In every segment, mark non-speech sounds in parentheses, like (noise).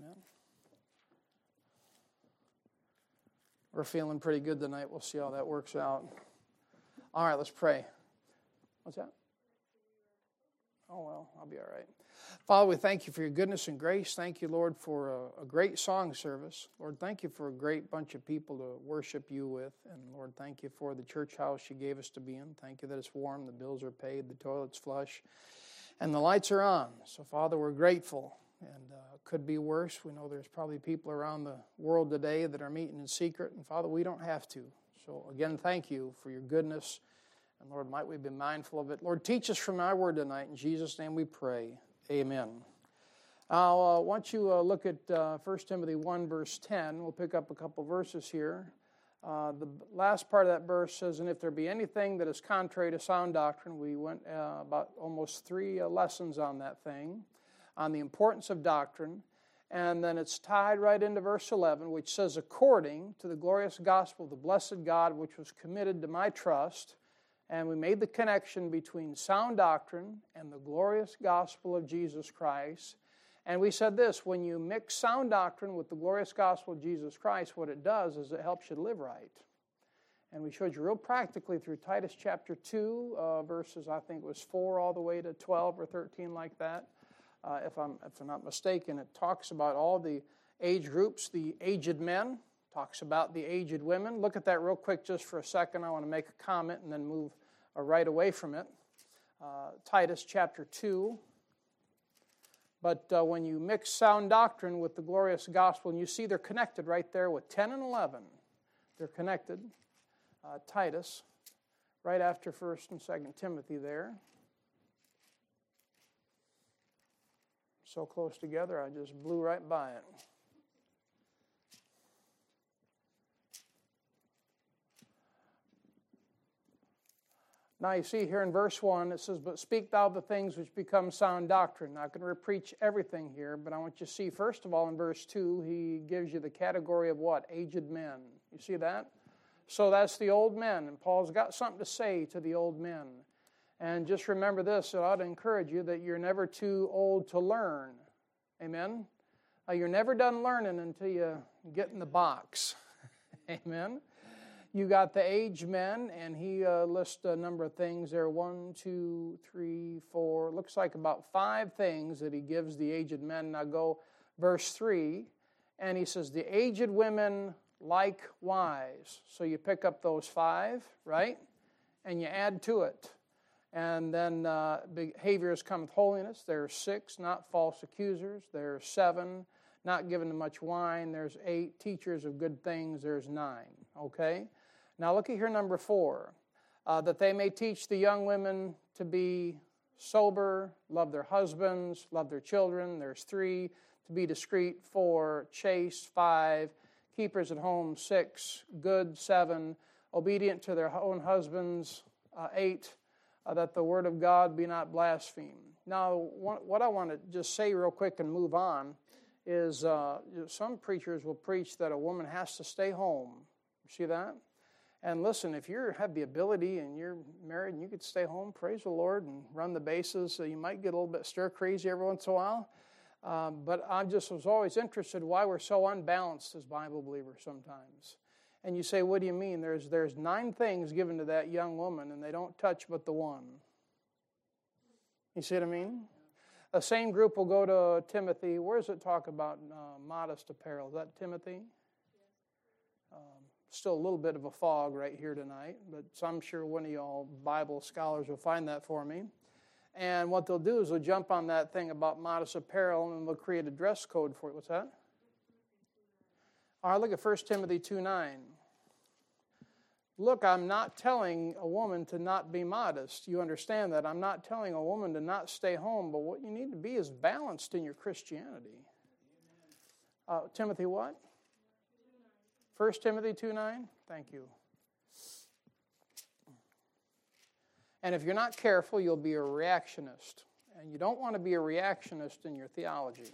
Amen. We're feeling pretty good tonight. We'll see how that works out. All right, let's pray. What's that? Oh, well, I'll be all right. Father, we thank you for your goodness and grace. Thank you, Lord, for a, a, great song service. Lord, thank you for a great bunch of people to worship you with. And Lord, thank you for the church house you gave us to be in. Thank you that it's warm, the bills are paid, the toilet's flush, and the lights are on. So, Father, we're grateful. And uh, could be worse. We know there's probably people around the world today that are meeting in secret. And Father, we don't have to. So, again, thank you for your goodness. And Lord, might we be mindful of it. Lord, teach us from thy word tonight. In Jesus' name we pray. Amen. Now, uh, once you uh, look at uh, 1 Timothy 1, verse 10, we'll pick up a couple verses here. Uh, the last part of that verse says, And if there be anything that is contrary to sound doctrine, we went uh, about almost three uh, lessons on that thing, on the importance of doctrine. And then it's tied right into verse 11, which says, According to the glorious gospel of the blessed God, which was committed to my trust, and we made the connection between sound doctrine and the glorious gospel of Jesus Christ. And we said this when you mix sound doctrine with the glorious gospel of Jesus Christ, what it does is it helps you live right. And we showed you real practically through Titus chapter 2, uh, verses, I think it was 4 all the way to 12 or 13, like that. Uh, if, I'm, if I'm not mistaken, it talks about all the age groups, the aged men, talks about the aged women. Look at that real quick just for a second. I want to make a comment and then move uh, right away from it. Uh, Titus chapter 2. But uh, when you mix sound doctrine with the glorious gospel, and you see they're connected right there with 10 and 11, they're connected. Uh, Titus, right after 1st and 2nd Timothy there. So close together, I just blew right by it. Now, you see here in verse 1, it says, But speak thou the things which become sound doctrine. Now, I can repreach everything here, but I want you to see, first of all, in verse 2, he gives you the category of what? Aged men. You see that? So that's the old men, and Paul's got something to say to the old men. And just remember this, it ought to encourage you that you're never too old to learn. Amen? Uh, you're never done learning until you get in the box. (laughs) Amen? You got the aged men, and he uh, lists a number of things there one, two, three, four. Looks like about five things that he gives the aged men. Now go verse 3, and he says, The aged women likewise. So you pick up those five, right? And you add to it. And then uh, behaviors come with holiness. There's six, not false accusers. There are seven, not given to much wine. There's eight, teachers of good things. There's nine. Okay? Now, look at here, number four uh, that they may teach the young women to be sober, love their husbands, love their children. There's three, to be discreet, four, chaste, five, keepers at home, six, good, seven, obedient to their own husbands, uh, eight, uh, that the word of God be not blasphemed. Now, what I want to just say real quick and move on is uh, some preachers will preach that a woman has to stay home. See that? And listen, if you have the ability and you're married and you could stay home, praise the Lord and run the bases. So you might get a little bit stir crazy every once in a while. Um, but I just was always interested why we're so unbalanced as Bible believers sometimes. And you say, what do you mean? There's, there's nine things given to that young woman, and they don't touch but the one. You see what I mean? The same group will go to Timothy. Where does it talk about uh, modest apparel? Is that Timothy? Um, still a little bit of a fog right here tonight, but I'm sure one of y'all Bible scholars will find that for me. And what they'll do is they'll jump on that thing about modest apparel and they'll create a dress code for it. What's that? All right, look at 1 Timothy 2 9. Look, I'm not telling a woman to not be modest. You understand that. I'm not telling a woman to not stay home, but what you need to be is balanced in your Christianity. Uh, Timothy, what? 1 Timothy 2 9? Thank you. And if you're not careful, you'll be a reactionist. And you don't want to be a reactionist in your theology.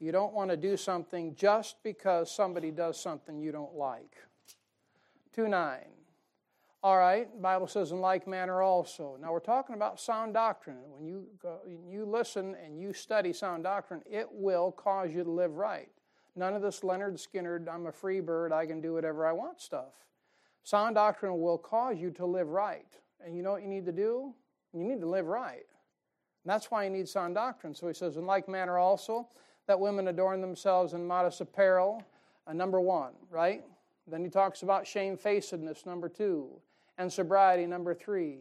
You don't want to do something just because somebody does something you don't like. 2 9. All right, Bible says in like manner also. Now we're talking about sound doctrine. When you go, you listen and you study sound doctrine, it will cause you to live right. None of this Lynyrd Skynyrd, I'm a free bird, I can do whatever I want stuff. Sound doctrine will cause you to live right. And you know what you need to do? You need to live right. And that's why you need sound doctrine. So he says, in like manner also, that women adorn themselves in modest apparel, uh, number one, right? Then he talks about shamefacedness, number two and sobriety, number three.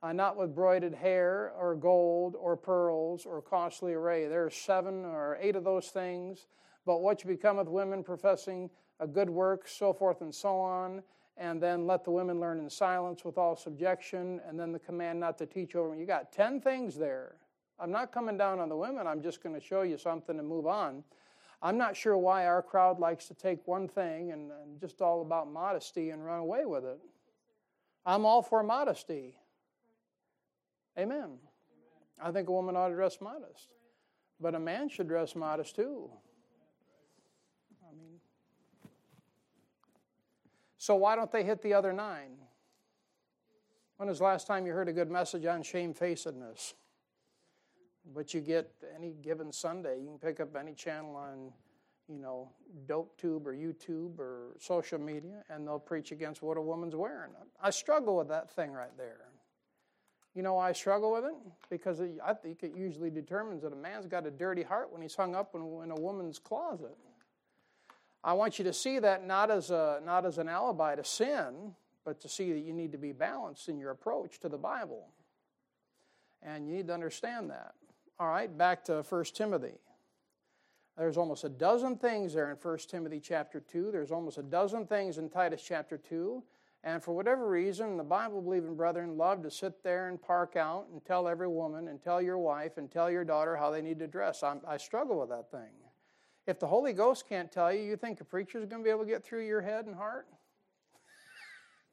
Uh, not with broided hair or gold or pearls or costly array. There are seven or eight of those things. But what you become with women professing a good work, so forth and so on. And then let the women learn in silence with all subjection. And then the command not to teach over. You got 10 things there. I'm not coming down on the women. I'm just going to show you something and move on. I'm not sure why our crowd likes to take one thing and, and just all about modesty and run away with it. I'm all for modesty. Amen. I think a woman ought to dress modest. But a man should dress modest too. I mean, so why don't they hit the other nine? When was the last time you heard a good message on shamefacedness? But you get any given Sunday, you can pick up any channel on you know, dope tube or YouTube or social media, and they'll preach against what a woman's wearing. I struggle with that thing right there. You know I struggle with it? Because I think it usually determines that a man's got a dirty heart when he's hung up in, in a woman's closet. I want you to see that not as, a, not as an alibi to sin, but to see that you need to be balanced in your approach to the Bible. And you need to understand that. All right, back to 1 Timothy. There's almost a dozen things there in 1 Timothy chapter 2. There's almost a dozen things in Titus chapter 2. And for whatever reason, the Bible believing brethren love to sit there and park out and tell every woman and tell your wife and tell your daughter how they need to dress. I'm, i struggle with that thing. If the Holy Ghost can't tell you, you think a preacher is going to be able to get through your head and heart?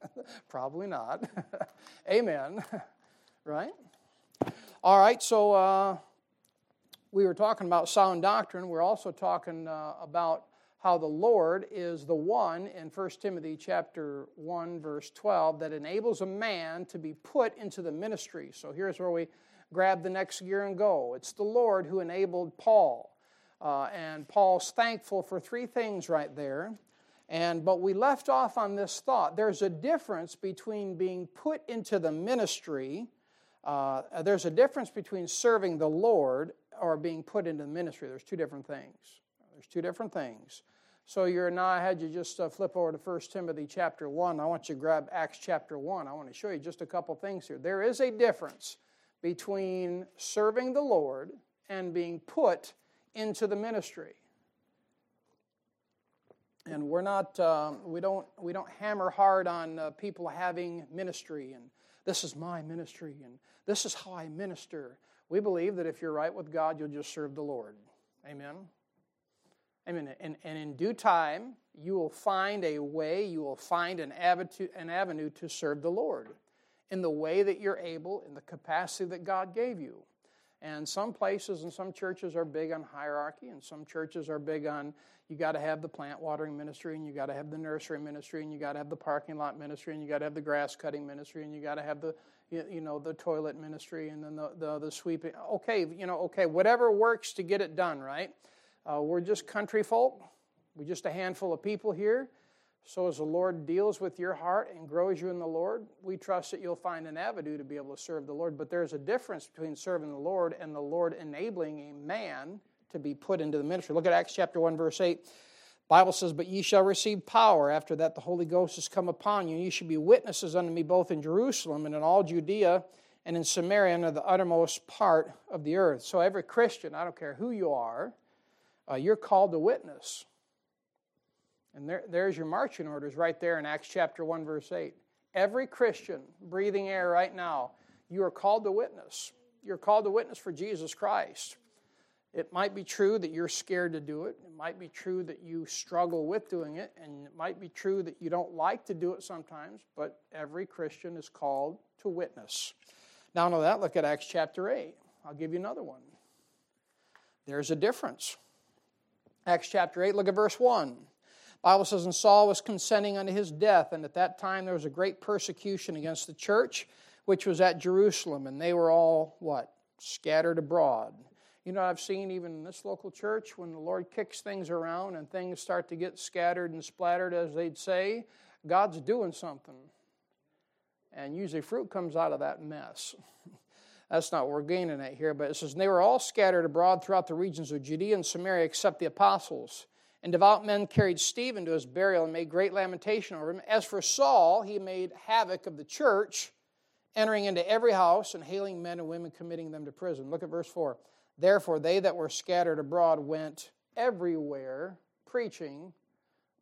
(laughs) Probably not. (laughs) Amen. (laughs) right? All right, so. Uh, we were talking about sound doctrine. We're also talking uh, about how the Lord is the one in 1 Timothy chapter 1 verse 12 that enables a man to be put into the ministry. So here's where we grab the next gear and go. It's the Lord who enabled Paul. Uh, and Paul's thankful for three things right there. And but we left off on this thought. There's a difference between being put into the ministry. Uh, there's a difference between serving the Lord or being put into the ministry. There's two different things. There's two different things. So you're now, I had you just uh, flip over to 1 Timothy chapter 1. I want you to grab Acts chapter 1. I want to show you just a couple things here. There is a difference between serving the Lord and being put into the ministry. And we're not, uh, we, don't, we don't hammer hard on uh, people having ministry and this is my ministry and this is how I minister we believe that if you're right with God, you'll just serve the Lord. Amen. Amen. And, and in due time, you will find a way, you will find an avenue, an avenue to serve the Lord in the way that you're able, in the capacity that God gave you. And some places and some churches are big on hierarchy, and some churches are big on you got to have the plant watering ministry, and you got to have the nursery ministry, and you got to have the parking lot ministry, and you got to have the grass cutting ministry, and you got to have the you know the toilet ministry, and then the, the the sweeping. Okay, you know, okay, whatever works to get it done, right? Uh, we're just country folk. We're just a handful of people here. So, as the Lord deals with your heart and grows you in the Lord, we trust that you'll find an avenue to be able to serve the Lord. But there's a difference between serving the Lord and the Lord enabling a man to be put into the ministry. Look at Acts chapter 1, verse 8. Bible says, But ye shall receive power after that the Holy Ghost has come upon you, and ye shall be witnesses unto me both in Jerusalem and in all Judea and in Samaria and the uttermost part of the earth. So, every Christian, I don't care who you are, uh, you're called to witness. And there, there's your marching orders right there in Acts chapter 1, verse 8. Every Christian breathing air right now, you are called to witness. You're called to witness for Jesus Christ. It might be true that you're scared to do it. It might be true that you struggle with doing it. And it might be true that you don't like to do it sometimes, but every Christian is called to witness. Now, know that, look at Acts chapter 8. I'll give you another one. There's a difference. Acts chapter 8, look at verse 1. Bible says, and Saul was consenting unto his death, and at that time there was a great persecution against the church, which was at Jerusalem, and they were all what? Scattered abroad. You know, I've seen even in this local church when the Lord kicks things around and things start to get scattered and splattered, as they'd say, God's doing something. And usually fruit comes out of that mess. (laughs) That's not what we're gaining at here, but it says, They were all scattered abroad throughout the regions of Judea and Samaria except the apostles. And devout men carried Stephen to his burial and made great lamentation over him. As for Saul, he made havoc of the church, entering into every house and hailing men and women, committing them to prison. Look at verse 4. Therefore, they that were scattered abroad went everywhere preaching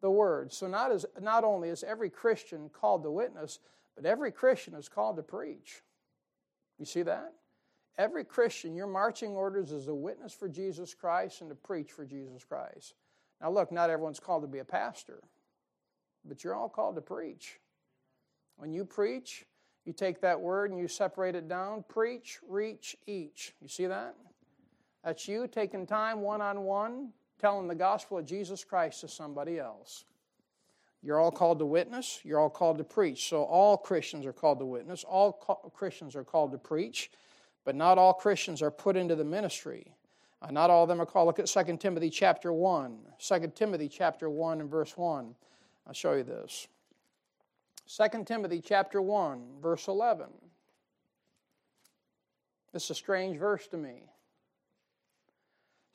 the word. So, not, as, not only is every Christian called to witness, but every Christian is called to preach. You see that? Every Christian, your marching orders is to witness for Jesus Christ and to preach for Jesus Christ. Now, look, not everyone's called to be a pastor, but you're all called to preach. When you preach, you take that word and you separate it down preach, reach, each. You see that? That's you taking time one on one, telling the gospel of Jesus Christ to somebody else. You're all called to witness, you're all called to preach. So all Christians are called to witness, all Christians are called to preach, but not all Christians are put into the ministry. Uh, not all of them are called. Look at 2 Timothy chapter 1. 2 Timothy chapter 1 and verse 1. I'll show you this. 2 Timothy chapter 1, verse 11. This is a strange verse to me.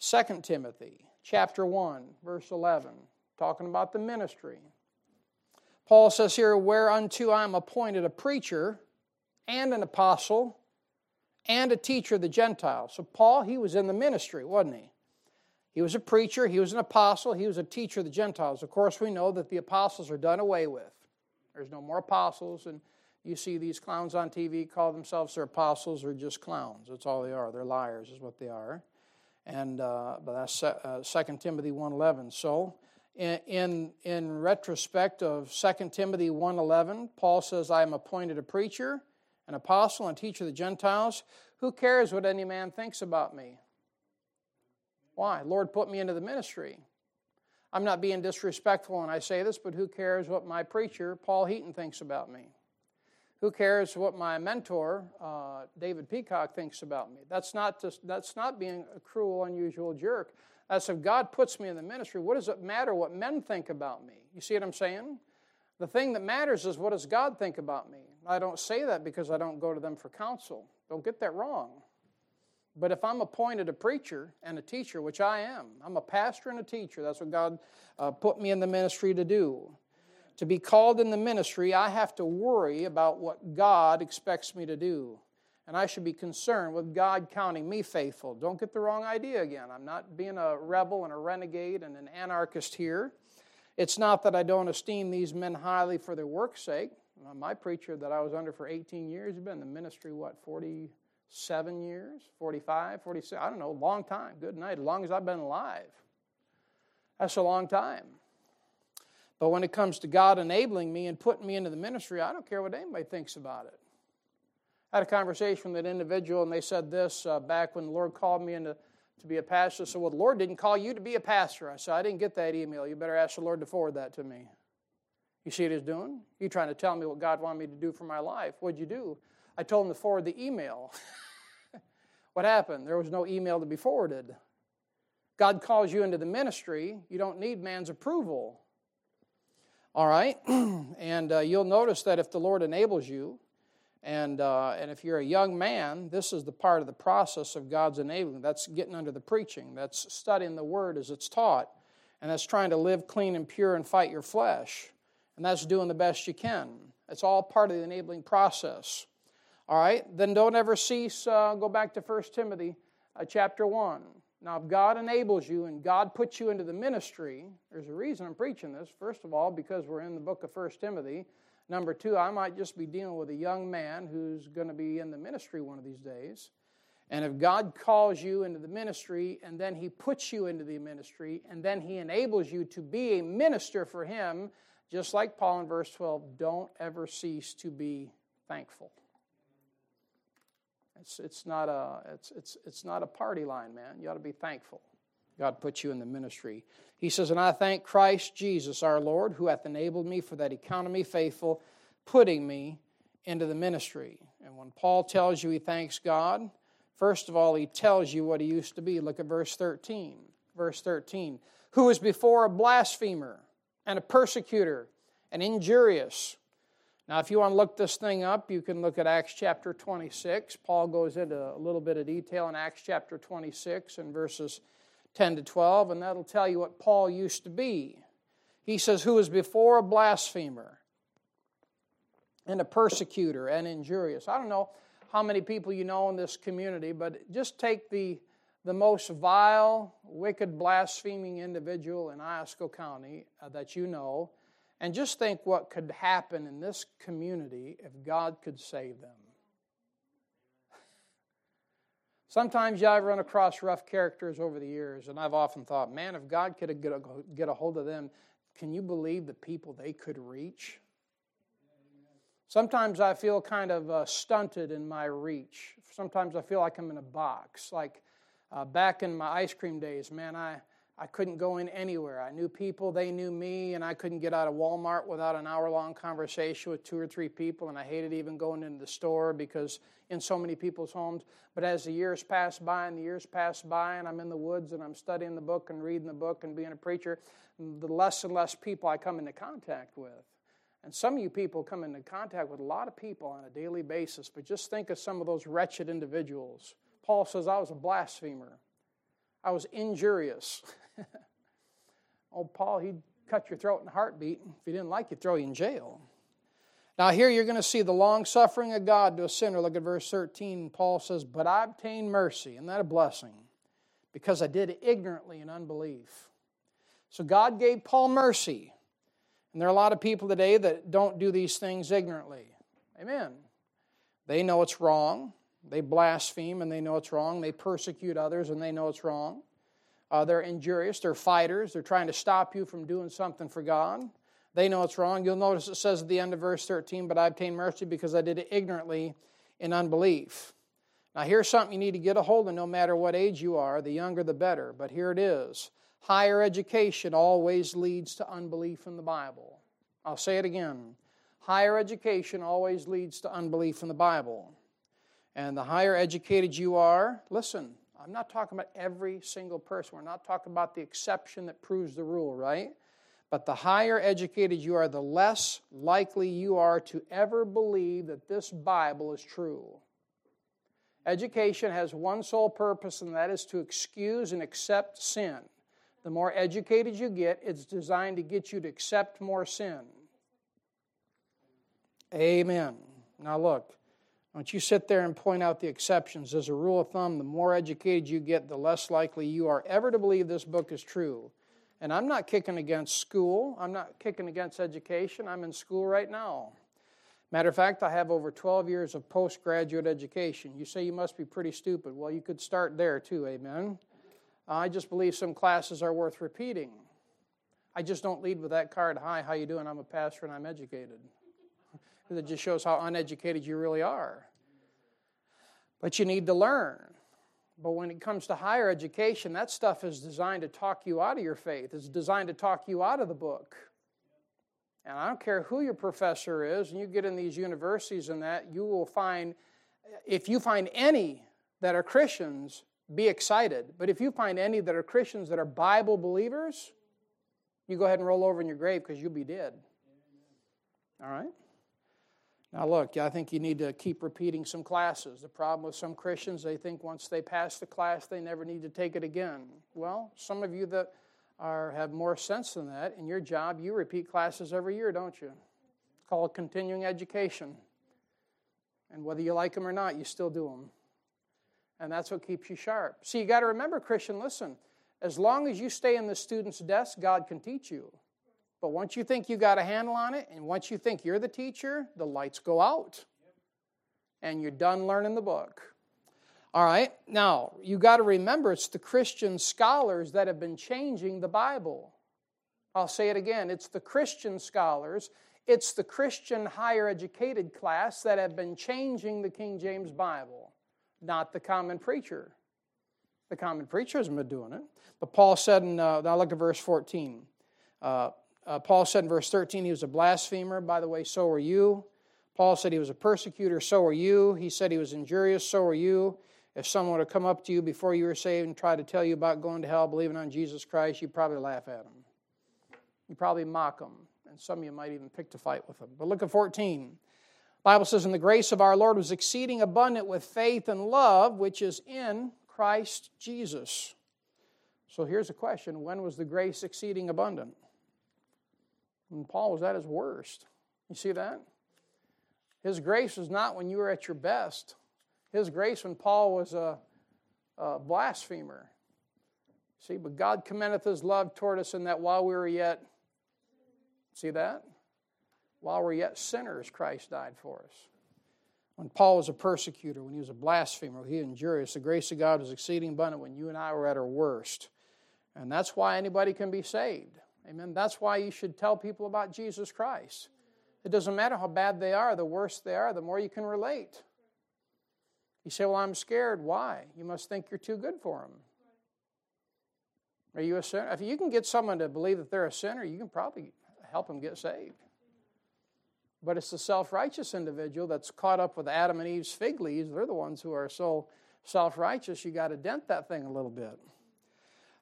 2 Timothy chapter 1, verse 11, talking about the ministry. Paul says here, Whereunto I am appointed a preacher and an apostle and a teacher of the Gentiles. So, Paul, he was in the ministry, wasn't he? He was a preacher, he was an apostle, he was a teacher of the Gentiles. Of course, we know that the apostles are done away with. There's no more apostles, and you see these clowns on TV call themselves their apostles or just clowns. That's all they are. They're liars, is what they are and uh, but that's uh, 2 Timothy 1.11. So in, in, in retrospect of 2 Timothy 1.11, Paul says, I am appointed a preacher, an apostle, and teacher of the Gentiles. Who cares what any man thinks about me? Why? Lord put me into the ministry. I'm not being disrespectful when I say this, but who cares what my preacher, Paul Heaton, thinks about me? Who cares what my mentor, uh, David Peacock, thinks about me? That's not, just, that's not being a cruel, unusual jerk. That's if God puts me in the ministry, what does it matter what men think about me? You see what I'm saying? The thing that matters is what does God think about me? I don't say that because I don't go to them for counsel. Don't get that wrong. But if I'm appointed a preacher and a teacher, which I am, I'm a pastor and a teacher, that's what God uh, put me in the ministry to do to be called in the ministry, I have to worry about what God expects me to do. And I should be concerned with God counting me faithful. Don't get the wrong idea again. I'm not being a rebel and a renegade and an anarchist here. It's not that I don't esteem these men highly for their work's sake. Uh, my preacher that I was under for 18 years, he's been in the ministry, what, 47 years? 45, 46? I don't know, long time. Good night, as long as I've been alive. That's a long time. But when it comes to God enabling me and putting me into the ministry, I don't care what anybody thinks about it. I had a conversation with an individual, and they said this uh, back when the Lord called me into to be a pastor. I said, Well, the Lord didn't call you to be a pastor. I said, I didn't get that email. You better ask the Lord to forward that to me. You see what he's doing? He's trying to tell me what God wanted me to do for my life. What'd you do? I told him to forward the email. (laughs) what happened? There was no email to be forwarded. God calls you into the ministry, you don't need man's approval. All right? (clears throat) and uh, you'll notice that if the Lord enables you, and, uh, and if you're a young man, this is the part of the process of God's enabling. That's getting under the preaching, that's studying the word as it's taught, and that's trying to live clean and pure and fight your flesh. And that's doing the best you can. It's all part of the enabling process. All right? Then don't ever cease. Uh, go back to 1 Timothy uh, chapter 1. Now, if God enables you and God puts you into the ministry, there's a reason I'm preaching this. First of all, because we're in the book of First Timothy. Number two, I might just be dealing with a young man who's going to be in the ministry one of these days. And if God calls you into the ministry and then He puts you into the ministry and then He enables you to be a minister for Him, just like Paul in verse 12, don't ever cease to be thankful. It's, it's, not a, it's, it's, it's not a party line, man. You ought to be thankful. God put you in the ministry. He says, And I thank Christ Jesus our Lord, who hath enabled me for that me faithful, putting me into the ministry. And when Paul tells you he thanks God, first of all, he tells you what he used to be. Look at verse 13. Verse 13. Who was before a blasphemer and a persecutor and injurious. Now, if you want to look this thing up, you can look at Acts chapter 26. Paul goes into a little bit of detail in Acts chapter 26 and verses 10 to 12, and that'll tell you what Paul used to be. He says, Who was before a blasphemer and a persecutor and injurious. I don't know how many people you know in this community, but just take the, the most vile, wicked, blaspheming individual in Iosco County uh, that you know, and just think what could happen in this community if God could save them. (laughs) Sometimes I've run across rough characters over the years, and I've often thought, man, if God could get a, get a hold of them, can you believe the people they could reach? Sometimes I feel kind of uh, stunted in my reach. Sometimes I feel like I'm in a box. Like uh, back in my ice cream days, man, I, I couldn't go in anywhere. I knew people, they knew me, and I couldn't get out of Walmart without an hour long conversation with two or three people, and I hated even going into the store because in so many people's homes. But as the years pass by and the years pass by, and I'm in the woods and I'm studying the book and reading the book and being a preacher, the less and less people I come into contact with. And some of you people come into contact with a lot of people on a daily basis, but just think of some of those wretched individuals. Paul says, I was a blasphemer, I was injurious. (laughs) oh, Paul, he'd cut your throat in a heartbeat. If he didn't like you, throw you in jail. Now, here you're going to see the long suffering of God to a sinner. Look at verse 13. Paul says, But I obtained mercy. Isn't that a blessing? Because I did it ignorantly in unbelief. So God gave Paul mercy. And there are a lot of people today that don't do these things ignorantly. Amen. They know it's wrong. They blaspheme and they know it's wrong. They persecute others and they know it's wrong. Uh, they're injurious, they're fighters, they're trying to stop you from doing something for God. They know it's wrong. You'll notice it says at the end of verse 13, But I obtained mercy because I did it ignorantly in unbelief. Now, here's something you need to get a hold of no matter what age you are. The younger, the better. But here it is higher education always leads to unbelief in the Bible. I'll say it again. Higher education always leads to unbelief in the Bible. And the higher educated you are, listen, I'm not talking about every single person. We're not talking about the exception that proves the rule, right? But the higher educated you are, the less likely you are to ever believe that this Bible is true. Education has one sole purpose, and that is to excuse and accept sin. The more educated you get, it's designed to get you to accept more sin. Amen. Now, look, don't you sit there and point out the exceptions. As a rule of thumb, the more educated you get, the less likely you are ever to believe this book is true. And I'm not kicking against school, I'm not kicking against education. I'm in school right now. Matter of fact, I have over 12 years of postgraduate education. You say you must be pretty stupid. Well, you could start there too, amen. I just believe some classes are worth repeating. I just don't lead with that card, hi, how you doing? I'm a pastor and I'm educated. (laughs) That just shows how uneducated you really are. But you need to learn. But when it comes to higher education, that stuff is designed to talk you out of your faith. It's designed to talk you out of the book. And I don't care who your professor is, and you get in these universities and that, you will find, if you find any that are Christians, be excited. But if you find any that are Christians that are Bible believers, you go ahead and roll over in your grave because you'll be dead. All right? Now, look, I think you need to keep repeating some classes. The problem with some Christians, they think once they pass the class, they never need to take it again. Well, some of you that are, have more sense than that, in your job, you repeat classes every year, don't you? It's called continuing education. And whether you like them or not, you still do them. And that's what keeps you sharp. See, you got to remember, Christian, listen, as long as you stay in the student's desk, God can teach you. But once you think you got a handle on it, and once you think you're the teacher, the lights go out. And you're done learning the book. All right, now you got to remember it's the Christian scholars that have been changing the Bible. I'll say it again it's the Christian scholars, it's the Christian higher educated class that have been changing the King James Bible, not the common preacher. The common preacher hasn't been doing it. But Paul said in, uh, now look at verse 14. Uh, uh, Paul said in verse 13 he was a blasphemer. By the way, so are you. Paul said he was a persecutor, so are you. He said he was injurious, so are you. If someone were to come up to you before you were saved and try to tell you about going to hell, believing on Jesus Christ, you'd probably laugh at them. You'd probably mock them. And some of you might even pick to fight with them. But look at 14. Bible says, And the grace of our Lord was exceeding abundant with faith and love, which is in Christ Jesus. So here's a question When was the grace exceeding abundant? When Paul was at his worst. You see that? His grace was not when you were at your best. His grace when Paul was a, a blasphemer. See, but God commendeth his love toward us in that while we were yet, see that? While we're yet sinners, Christ died for us. When Paul was a persecutor, when he was a blasphemer, he injurious, the grace of God was exceeding abundant when you and I were at our worst. And that's why anybody can be saved. Amen. That's why you should tell people about Jesus Christ. It doesn't matter how bad they are, the worse they are, the more you can relate. You say, Well, I'm scared. Why? You must think you're too good for them. Are you a sinner? If you can get someone to believe that they're a sinner, you can probably help them get saved. But it's the self righteous individual that's caught up with Adam and Eve's fig leaves. They're the ones who are so self righteous, you got to dent that thing a little bit.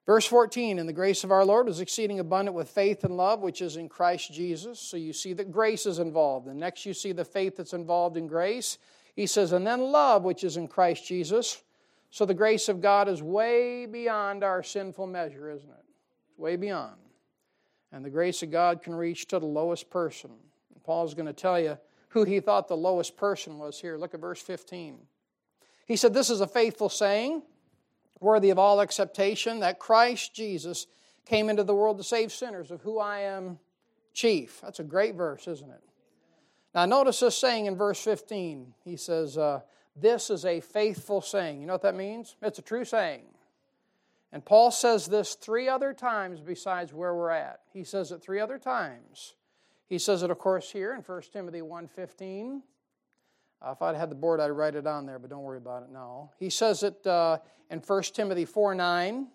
Verse 14, and the grace of our Lord was exceeding abundant with faith and love, which is in Christ Jesus. So you see that grace is involved. And next you see the faith that's involved in grace. He says, and then love, which is in Christ Jesus. So the grace of God is way beyond our sinful measure, isn't it? Way beyond. And the grace of God can reach to the lowest person. And Paul's going to tell you who he thought the lowest person was here. Look at verse 15. He said, This is a faithful saying worthy of all acceptation, that Christ Jesus came into the world to save sinners, of who I am chief. That's a great verse, isn't it? Now, notice this saying in verse 15. He says, uh, This is a faithful saying. You know what that means? It's a true saying. And Paul says this three other times besides where we're at. He says it three other times. He says it, of course, here in 1 Timothy 1.15. Uh, if I'd had the board, I'd write it on there, but don't worry about it now. He says it uh, in 1 Timothy 4 9.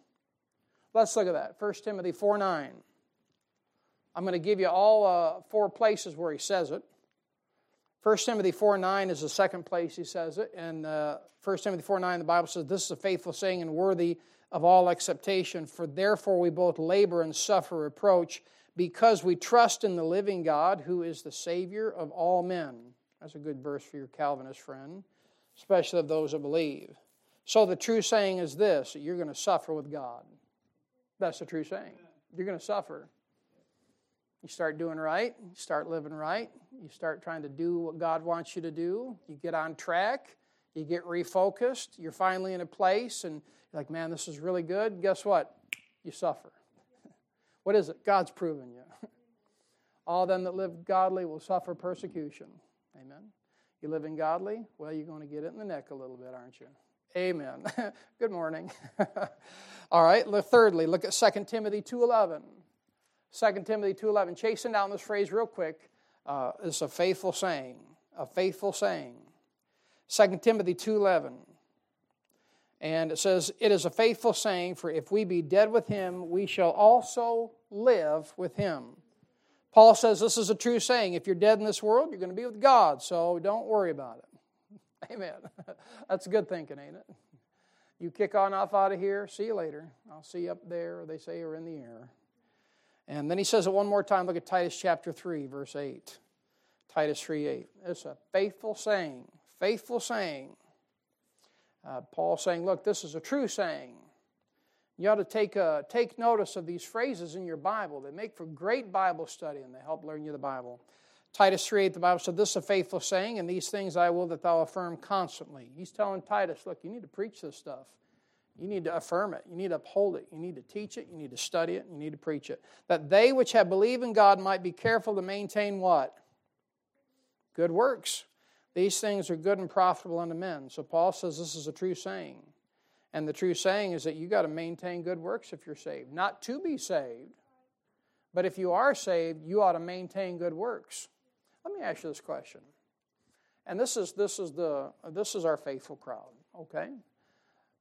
Let's look at that. 1 Timothy 4 9. I'm going to give you all uh, four places where he says it. 1 Timothy 4 9 is the second place he says it. And uh, 1 Timothy 4 9, the Bible says, This is a faithful saying and worthy of all acceptation, for therefore we both labor and suffer reproach, because we trust in the living God, who is the Savior of all men. That's a good verse for your Calvinist friend, especially of those that believe. So the true saying is this you're going to suffer with God. That's the true saying. You're going to suffer. You start doing right, you start living right, you start trying to do what God wants you to do, you get on track, you get refocused, you're finally in a place, and you're like, man, this is really good. Guess what? You suffer. (laughs) what is it? God's proven you. (laughs) All them that live godly will suffer persecution. Amen. You living godly? Well, you're going to get it in the neck a little bit, aren't you? Amen. (laughs) Good morning. (laughs) All right, thirdly, look at 2 Timothy 2.11. 2 Timothy 2.11. Chasing down this phrase real quick. Uh, it's a faithful saying. A faithful saying. 2 Timothy 2.11. And it says, It is a faithful saying, for if we be dead with him, we shall also live with him. Paul says this is a true saying. If you're dead in this world, you're going to be with God, so don't worry about it. (laughs) Amen. (laughs) That's good thinking, ain't it? You kick on off out of here, see you later. I'll see you up there, they say, or in the air. And then he says it one more time. Look at Titus chapter 3, verse 8. Titus 3 8. It's a faithful saying. Faithful saying. Uh, Paul saying, look, this is a true saying. You ought to take, a, take notice of these phrases in your Bible. They make for great Bible study and they help learn you the Bible. Titus 3 8, the Bible said, This is a faithful saying, and these things I will that thou affirm constantly. He's telling Titus, Look, you need to preach this stuff. You need to affirm it. You need to uphold it. You need to teach it. You need to study it. You need to preach it. That they which have believed in God might be careful to maintain what? Good works. These things are good and profitable unto men. So Paul says this is a true saying. And the true saying is that you got to maintain good works if you're saved. Not to be saved, but if you are saved, you ought to maintain good works. Let me ask you this question. And this is this is the this is our faithful crowd, okay?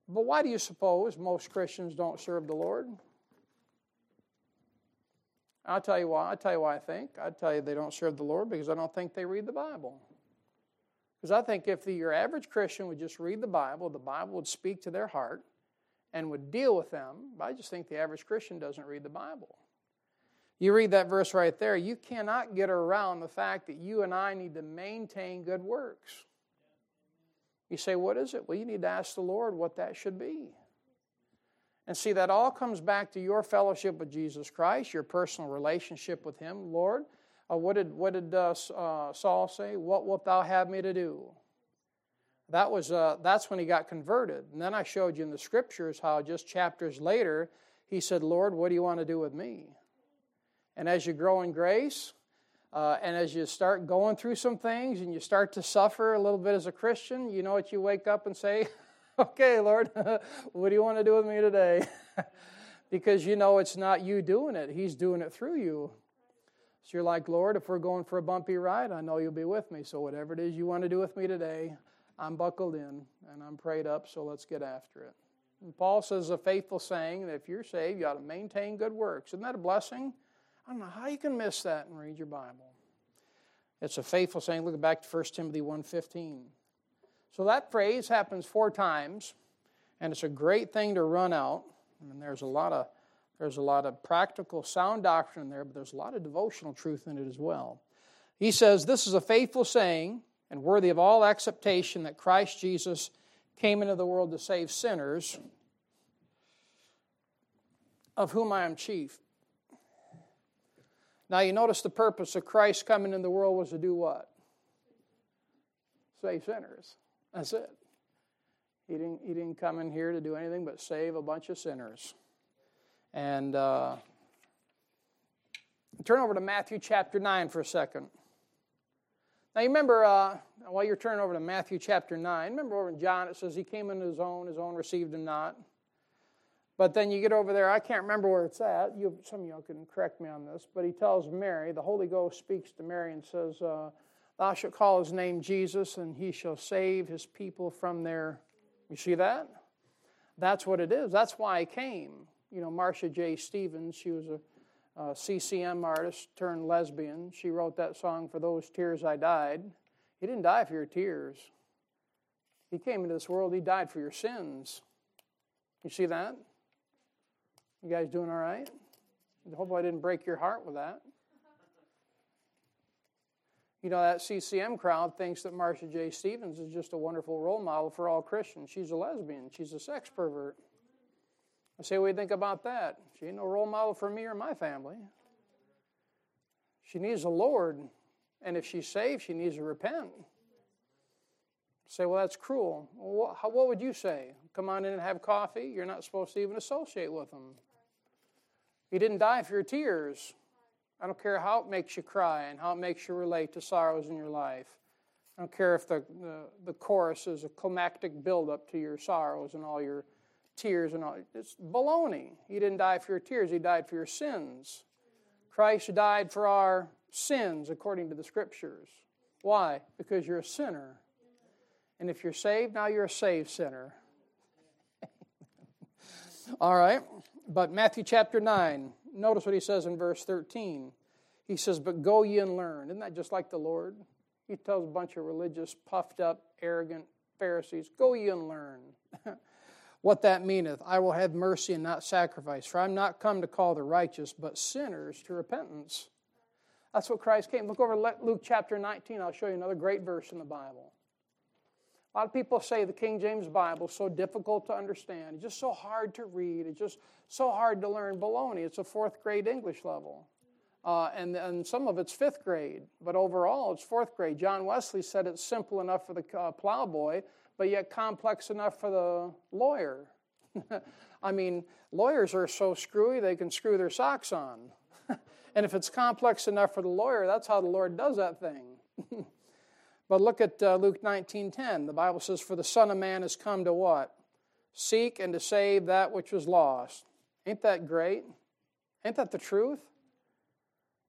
But why do you suppose most Christians don't serve the Lord? I'll tell you why. I'll tell you why I think. I'll tell you they don't serve the Lord because I don't think they read the Bible. Because I think if the, your average Christian would just read the Bible, the Bible would speak to their heart and would deal with them. But I just think the average Christian doesn't read the Bible. You read that verse right there, you cannot get around the fact that you and I need to maintain good works. You say, What is it? Well, you need to ask the Lord what that should be. And see, that all comes back to your fellowship with Jesus Christ, your personal relationship with Him. Lord, uh, what did, what did uh, uh, Saul say? What wilt thou have me to do? That was, uh, that's when he got converted. And then I showed you in the scriptures how just chapters later, he said, Lord, what do you want to do with me? And as you grow in grace, uh, and as you start going through some things and you start to suffer a little bit as a Christian, you know what you wake up and say? (laughs) okay, Lord, (laughs) what do you want to do with me today? (laughs) because you know it's not you doing it, He's doing it through you. So you're like, Lord, if we're going for a bumpy ride, I know you'll be with me. So whatever it is you want to do with me today, I'm buckled in and I'm prayed up, so let's get after it. And Paul says a faithful saying that if you're saved, you ought to maintain good works. Isn't that a blessing? I don't know how you can miss that and read your Bible. It's a faithful saying. Look back to 1 Timothy 1.15. So that phrase happens four times, and it's a great thing to run out. I mean, there's a lot of there's a lot of practical, sound doctrine there, but there's a lot of devotional truth in it as well. He says, This is a faithful saying and worthy of all acceptation that Christ Jesus came into the world to save sinners, of whom I am chief. Now, you notice the purpose of Christ coming in the world was to do what? Save sinners. That's it. He didn't, he didn't come in here to do anything but save a bunch of sinners. And uh, turn over to Matthew chapter 9 for a second. Now, you remember, uh, while you're turning over to Matthew chapter 9, remember over in John it says he came into his own, his own received him not. But then you get over there, I can't remember where it's at. You, some of y'all can correct me on this, but he tells Mary, the Holy Ghost speaks to Mary and says, uh, Thou shalt call his name Jesus, and he shall save his people from their. You see that? That's what it is. That's why he came you know, Marsha J. Stevens, she was a, a CCM artist turned lesbian. She wrote that song, For Those Tears I Died. He didn't die for your tears. He came into this world, He died for your sins. You see that? You guys doing all right? Hope I didn't break your heart with that. You know, that CCM crowd thinks that Marsha J. Stevens is just a wonderful role model for all Christians. She's a lesbian, she's a sex pervert. I say, what think about that? She ain't no role model for me or my family. She needs the Lord, and if she's saved, she needs to repent. Say, well, that's cruel. Well, what, what would you say? Come on in and have coffee? You're not supposed to even associate with them. He didn't die for your tears. I don't care how it makes you cry and how it makes you relate to sorrows in your life. I don't care if the, the, the chorus is a climactic buildup to your sorrows and all your tears and all. It's baloney. He didn't die for your tears, He died for your sins. Christ died for our sins according to the Scriptures. Why? Because you're a sinner. And if you're saved, now you're a saved sinner. (laughs) all right. But Matthew chapter 9, notice what he says in verse 13. He says, But go ye and learn. Isn't that just like the Lord? He tells a bunch of religious, puffed up, arrogant Pharisees, Go ye and learn. (laughs) what that meaneth. I will have mercy and not sacrifice. For I'm not come to call the righteous, but sinners to repentance. That's what Christ came. Look over Luke chapter 19. I'll show you another great verse in the Bible. A lot of people say the King James Bible is so difficult to understand. It's just so hard to read. It's just so hard to learn. Baloney. It's a fourth grade English level. Uh, and, and some of it's fifth grade, but overall it's fourth grade. John Wesley said it's simple enough for the uh, plowboy, but yet complex enough for the lawyer. (laughs) I mean, lawyers are so screwy they can screw their socks on. (laughs) and if it's complex enough for the lawyer, that's how the Lord does that thing. (laughs) but look at uh, Luke 19:10. The Bible says, "For the Son of Man has come to what? Seek and to save that which was lost." Ain't that great? Ain't that the truth?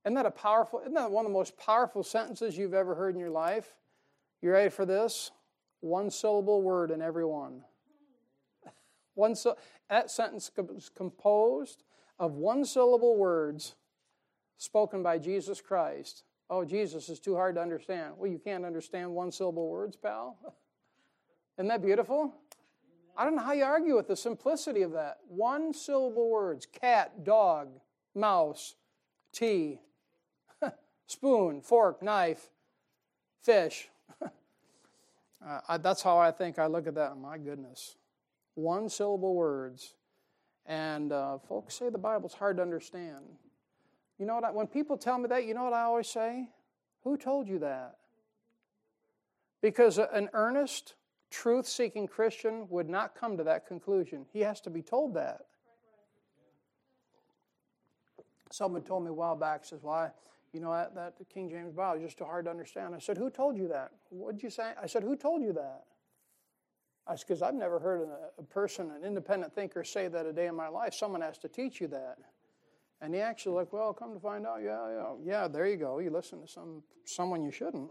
Isn't that a powerful? Isn't that one of the most powerful sentences you've ever heard in your life? You ready for this? One syllable word in every one. One, so, that sentence composed of one syllable words spoken by Jesus Christ. Oh, Jesus is too hard to understand. Well, you can't understand one syllable words, pal. Isn't that beautiful? I don't know how you argue with the simplicity of that. One syllable words cat, dog, mouse, tea, (laughs) spoon, fork, knife, fish. (laughs) uh, that's how I think I look at that. My goodness. One syllable words. And uh, folks say the Bible's hard to understand. You know what? I, when people tell me that, you know what I always say? Who told you that? Because an earnest, truth seeking Christian would not come to that conclusion. He has to be told that. Someone told me a while back, says, Why? Well, you know, that, that King James Bible is just too hard to understand. I said, Who told you that? What did you say? I said, Who told you that? I said, Because I've never heard a, a person, an independent thinker, say that a day in my life. Someone has to teach you that. And he actually like, well, come to find out, yeah, yeah, yeah. There you go. You listen to some someone you shouldn't.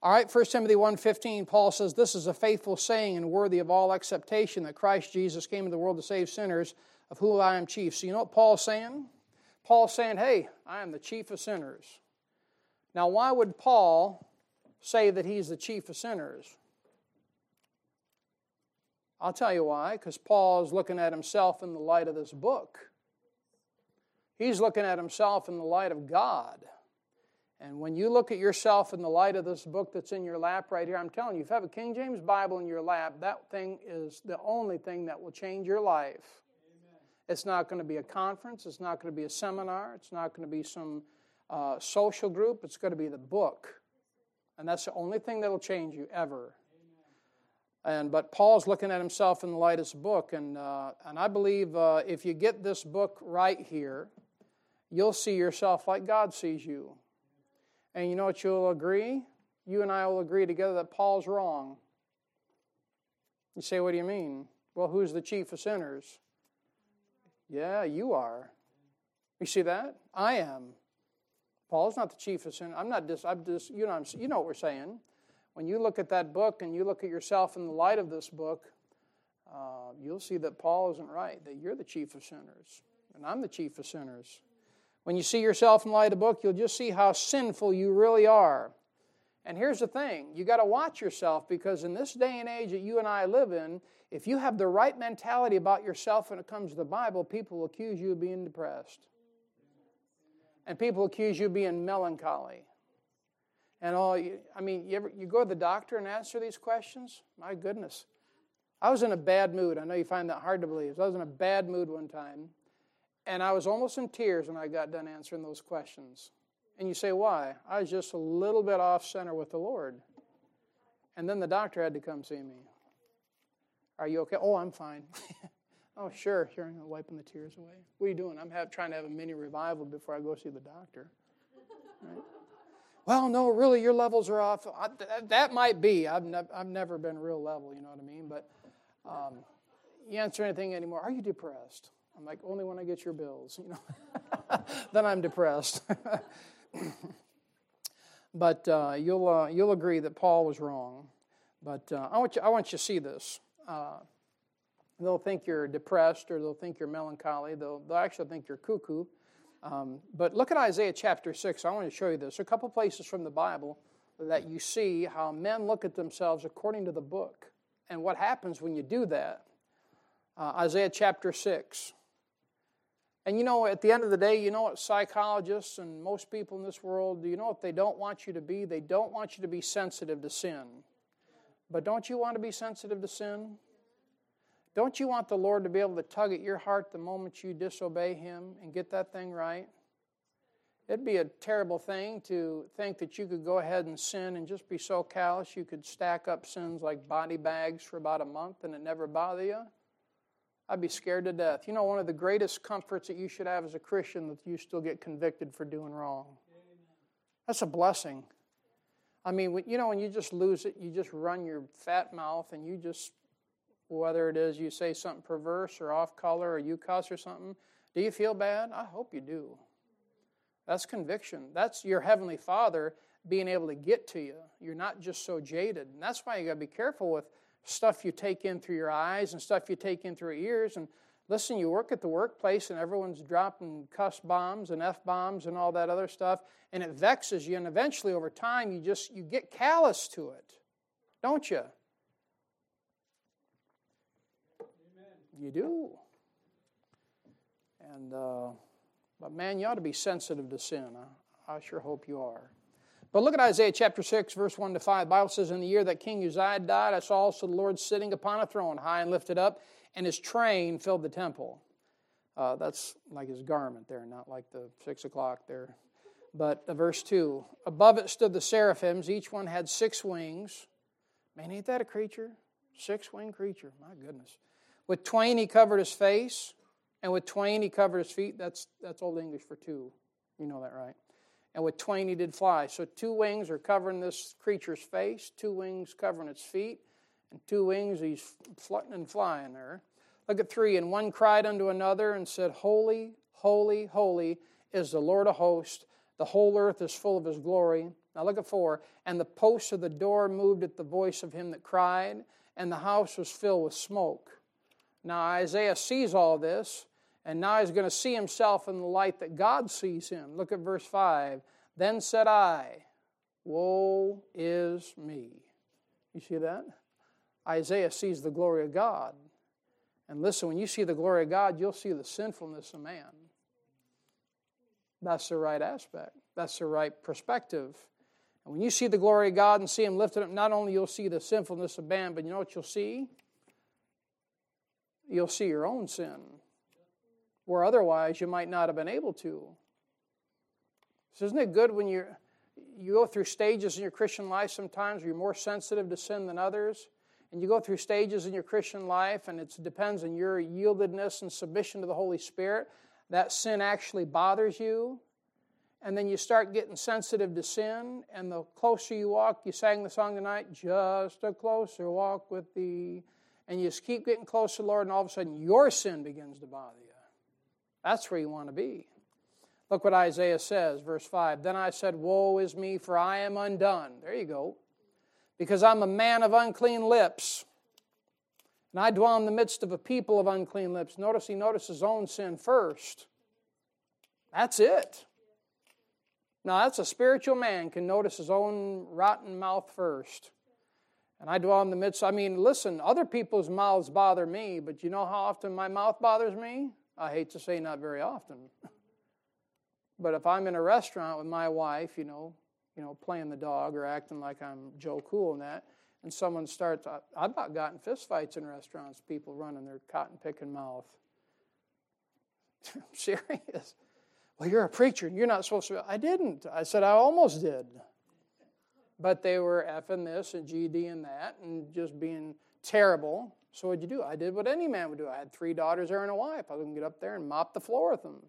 All right, 1 Timothy 1.15, Paul says, This is a faithful saying and worthy of all acceptation that Christ Jesus came into the world to save sinners, of whom I am chief. So you know what Paul's saying? Paul's saying, Hey, I am the chief of sinners. Now, why would Paul say that he's the chief of sinners? I'll tell you why, because Paul is looking at himself in the light of this book. He's looking at himself in the light of God. And when you look at yourself in the light of this book that's in your lap right here, I'm telling you, if you have a King James Bible in your lap, that thing is the only thing that will change your life. It's not going to be a conference, it's not going to be a seminar, it's not going to be some uh, social group, it's going to be the book. And that's the only thing that will change you ever. And, but Paul's looking at himself in the light of this book, and, uh, and I believe uh, if you get this book right here, you'll see yourself like God sees you. And you know what you'll agree? You and I will agree together that Paul's wrong. You say, What do you mean? Well, who's the chief of sinners? Yeah, you are. You see that? I am. Paul's not the chief of sinners. I'm not just, I'm just you, know, I'm, you know what we're saying. When you look at that book and you look at yourself in the light of this book, uh, you'll see that Paul isn't right, that you're the chief of sinners, and I'm the chief of sinners. When you see yourself in light of the book, you'll just see how sinful you really are. And here's the thing you got to watch yourself because in this day and age that you and I live in, if you have the right mentality about yourself when it comes to the Bible, people will accuse you of being depressed. And people accuse you of being melancholy. And all, I mean, you, ever, you go to the doctor and answer these questions? My goodness. I was in a bad mood. I know you find that hard to believe. I was in a bad mood one time. And I was almost in tears when I got done answering those questions. And you say, why? I was just a little bit off center with the Lord. And then the doctor had to come see me. Are you okay? Oh, I'm fine. (laughs) oh, sure, sure. I'm wiping the tears away. What are you doing? I'm have, trying to have a mini revival before I go see the doctor. Right? Well, no, really, your levels are off. I, that might be. I've, ne- I've never been real level, you know what I mean? But um, you answer anything anymore. Are you depressed? I'm like, only when I get your bills, (laughs) you know. (laughs) then I'm depressed. (coughs) but uh, you'll uh, you'll agree that Paul was wrong. But uh, I want you I want you to see this. Uh, they'll think you're depressed, or they'll think you're melancholy. They'll they'll actually think you're cuckoo. Um, but look at Isaiah chapter six. I want to show you this. A couple places from the Bible that you see how men look at themselves according to the book, and what happens when you do that. Uh, Isaiah chapter six. And you know, at the end of the day, you know what psychologists and most people in this world, do you know what they don't want you to be? They don't want you to be sensitive to sin. But don't you want to be sensitive to sin? Don't you want the Lord to be able to tug at your heart the moment you disobey Him and get that thing right? It'd be a terrible thing to think that you could go ahead and sin and just be so callous you could stack up sins like body bags for about a month and it never bother you. I'd be scared to death. You know, one of the greatest comforts that you should have as a Christian that you still get convicted for doing wrong. That's a blessing. I mean, you know, when you just lose it, you just run your fat mouth and you just, whether it is you say something perverse or off color or you cuss or something, do you feel bad? I hope you do. That's conviction. That's your Heavenly Father being able to get to you. You're not just so jaded. And that's why you got to be careful with stuff you take in through your eyes and stuff you take in through your ears. And listen, you work at the workplace and everyone's dropping cuss bombs and F bombs and all that other stuff, and it vexes you. And eventually, over time, you just you get callous to it, don't you? Amen. You do. And uh, but man, you ought to be sensitive to sin. I, I sure hope you are. But look at Isaiah chapter 6, verse 1 to 5. The Bible says, In the year that King Uzziah died, I saw also the Lord sitting upon a throne, high and lifted up, and his train filled the temple. Uh, that's like his garment there, not like the 6 o'clock there. But uh, verse 2 Above it stood the seraphims, each one had six wings. Man, ain't that a creature? Six winged creature, my goodness. With twain he covered his face, and with twain he covered his feet. That's, that's Old English for two. You know that, right? And with twain he did fly. So two wings are covering this creature's face, two wings covering its feet, and two wings he's flutting and flying there. Look at three. And one cried unto another and said, Holy, holy, holy is the Lord of hosts. The whole earth is full of his glory. Now look at four. And the posts of the door moved at the voice of him that cried, and the house was filled with smoke. Now Isaiah sees all this, and now he's going to see himself in the light that God sees him. Look at verse 5. Then said I, Woe is me. You see that? Isaiah sees the glory of God. And listen, when you see the glory of God, you'll see the sinfulness of man. That's the right aspect. That's the right perspective. And when you see the glory of God and see Him lifted up, not only you'll see the sinfulness of man, but you know what you'll see? You'll see your own sin where otherwise you might not have been able to. So isn't it good when you're, you go through stages in your Christian life sometimes where you're more sensitive to sin than others? And you go through stages in your Christian life, and it depends on your yieldedness and submission to the Holy Spirit. That sin actually bothers you. And then you start getting sensitive to sin, and the closer you walk, you sang the song tonight, just a closer walk with thee. And you just keep getting closer to the Lord, and all of a sudden your sin begins to bother you. That's where you want to be. Look what Isaiah says, verse 5. Then I said, Woe is me, for I am undone. There you go. Because I'm a man of unclean lips. And I dwell in the midst of a people of unclean lips. Notice he noticed his own sin first. That's it. Now, that's a spiritual man can notice his own rotten mouth first. And I dwell in the midst. I mean, listen, other people's mouths bother me, but you know how often my mouth bothers me? I hate to say not very often. (laughs) but if I'm in a restaurant with my wife, you know, you know, playing the dog or acting like I'm Joe Cool and that, and someone starts, I've about gotten fistfights in restaurants, people running their cotton picking mouth. I'm (laughs) serious. Well, you're a preacher and you're not supposed to. I didn't. I said I almost did. But they were effing this and GD and that and just being terrible. So what'd you do? I did what any man would do. I had three daughters there and a wife. I to get up there and mop the floor with them.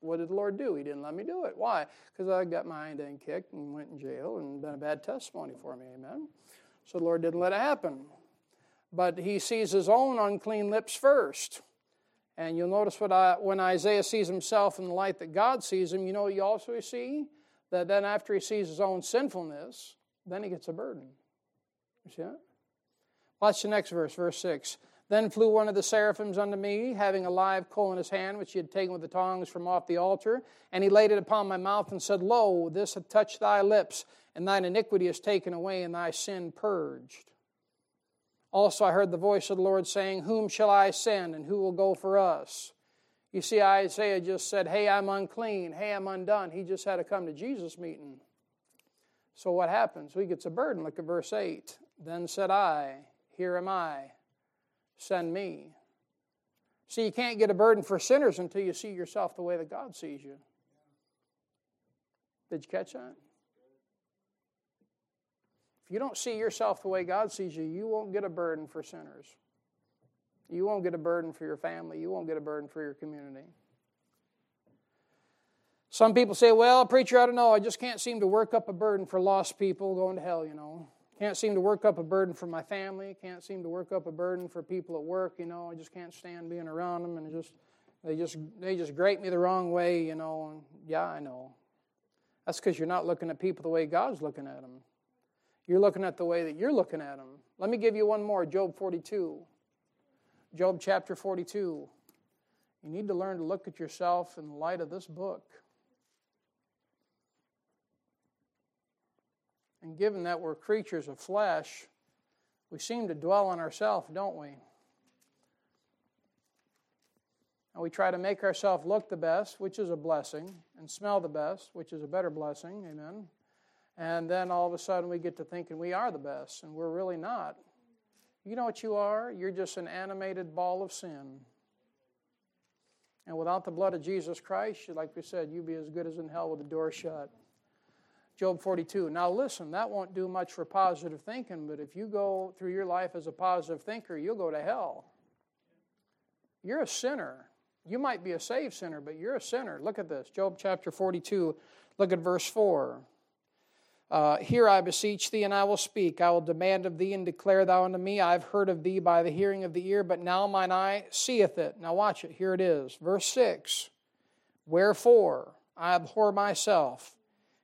What did the Lord do? He didn't let me do it. Why? Because I got my hind end kicked and went in jail and been a bad testimony for me. Amen. So the Lord didn't let it happen. But he sees his own unclean lips first. And you'll notice what I, when Isaiah sees himself in the light that God sees him, you know you also see? That then after he sees his own sinfulness, then he gets a burden. You see that? Watch the next verse, verse 6. Then flew one of the seraphims unto me, having a live coal in his hand, which he had taken with the tongs from off the altar. And he laid it upon my mouth and said, Lo, this hath touched thy lips, and thine iniquity is taken away, and thy sin purged. Also I heard the voice of the Lord saying, Whom shall I send, and who will go for us? You see, Isaiah just said, Hey, I'm unclean. Hey, I'm undone. He just had to come to Jesus' meeting. So what happens? He gets a burden. Look at verse 8. Then said I, here am I. Send me. See, you can't get a burden for sinners until you see yourself the way that God sees you. Did you catch that? If you don't see yourself the way God sees you, you won't get a burden for sinners. You won't get a burden for your family. You won't get a burden for your community. Some people say, well, preacher, I don't know. I just can't seem to work up a burden for lost people going to hell, you know. Can't seem to work up a burden for my family. Can't seem to work up a burden for people at work. You know, I just can't stand being around them, and just they just they just grate me the wrong way. You know, and yeah, I know. That's because you're not looking at people the way God's looking at them. You're looking at the way that you're looking at them. Let me give you one more Job 42. Job chapter 42. You need to learn to look at yourself in light of this book. And given that we're creatures of flesh, we seem to dwell on ourselves, don't we? And we try to make ourselves look the best, which is a blessing, and smell the best, which is a better blessing. Amen. And then all of a sudden we get to thinking we are the best, and we're really not. You know what you are? You're just an animated ball of sin. And without the blood of Jesus Christ, like we said, you'd be as good as in hell with the door shut. Job 42. Now, listen, that won't do much for positive thinking, but if you go through your life as a positive thinker, you'll go to hell. You're a sinner. You might be a saved sinner, but you're a sinner. Look at this Job chapter 42. Look at verse 4. Uh, Hear, I beseech thee, and I will speak. I will demand of thee, and declare thou unto me. I have heard of thee by the hearing of the ear, but now mine eye seeth it. Now watch it. Here it is. Verse 6 Wherefore I abhor myself,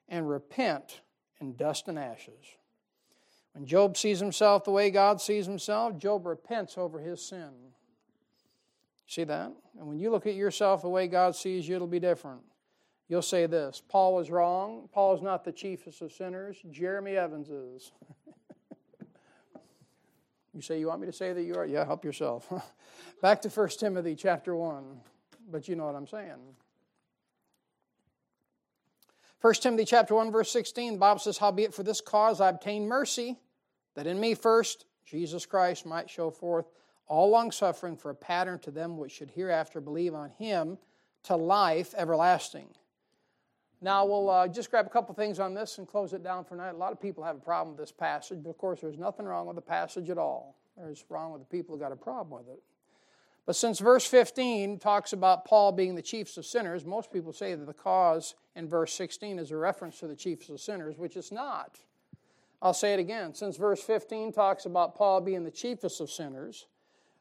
and repent in dust and ashes. When Job sees himself the way God sees himself, Job repents over his sin. See that? And when you look at yourself the way God sees you, it'll be different. You'll say this Paul was wrong. Paul is not the chiefest of sinners. Jeremy Evans is. (laughs) you say, You want me to say that you are? Yeah, help yourself. (laughs) Back to 1 Timothy chapter 1. But you know what I'm saying. 1 Timothy chapter 1, verse 16, the Bible says, Howbeit for this cause I obtained mercy, that in me first Jesus Christ might show forth all longsuffering for a pattern to them which should hereafter believe on him to life everlasting. Now, we'll uh, just grab a couple things on this and close it down for tonight. A lot of people have a problem with this passage, but of course, there's nothing wrong with the passage at all. There's wrong with the people who got a problem with it. But since verse 15 talks about Paul being the chiefs of sinners, most people say that the cause in verse 16 is a reference to the chiefs of sinners, which it's not. I'll say it again. Since verse 15 talks about Paul being the chiefest of sinners,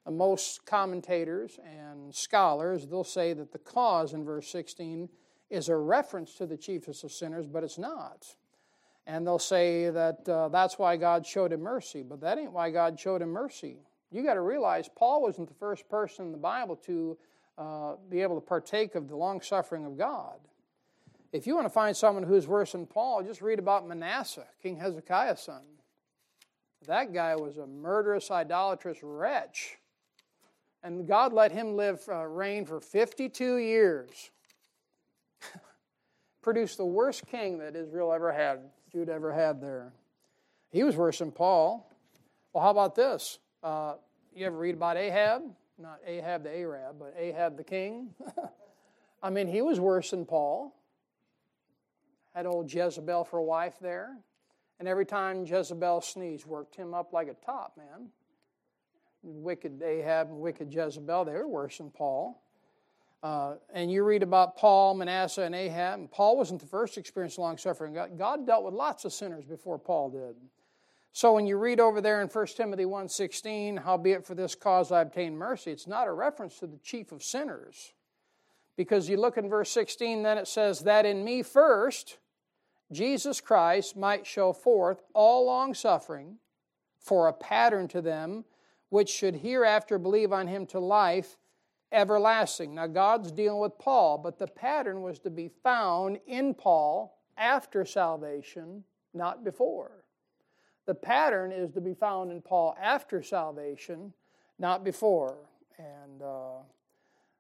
most commentators and scholars, they'll say that the cause in verse 16 is a reference to the chiefest of sinners, but it's not. And they'll say that uh, that's why God showed him mercy, but that ain't why God showed him mercy. You got to realize Paul wasn't the first person in the Bible to uh, be able to partake of the long suffering of God. If you want to find someone who's worse than Paul, just read about Manasseh, King Hezekiah's son. That guy was a murderous, idolatrous wretch and God let him live uh, reign for 52 years. (laughs) Produced the worst king that Israel ever had, Jude ever had there. He was worse than Paul. Well, how about this? Uh, you ever read about Ahab? Not Ahab the Arab, but Ahab the king. (laughs) I mean, he was worse than Paul. Had old Jezebel for a wife there. And every time Jezebel sneezed, worked him up like a top, man wicked Ahab and wicked Jezebel, they were worse than Paul. Uh, and you read about Paul, Manasseh, and Ahab. And Paul wasn't the first to experience long suffering. God, God dealt with lots of sinners before Paul did. So when you read over there in 1 Timothy 1.16, howbeit for this cause I obtained mercy, it's not a reference to the chief of sinners. Because you look in verse 16, then it says, That in me first Jesus Christ might show forth all long suffering for a pattern to them which should hereafter believe on him to life everlasting. Now, God's dealing with Paul, but the pattern was to be found in Paul after salvation, not before. The pattern is to be found in Paul after salvation, not before. And uh,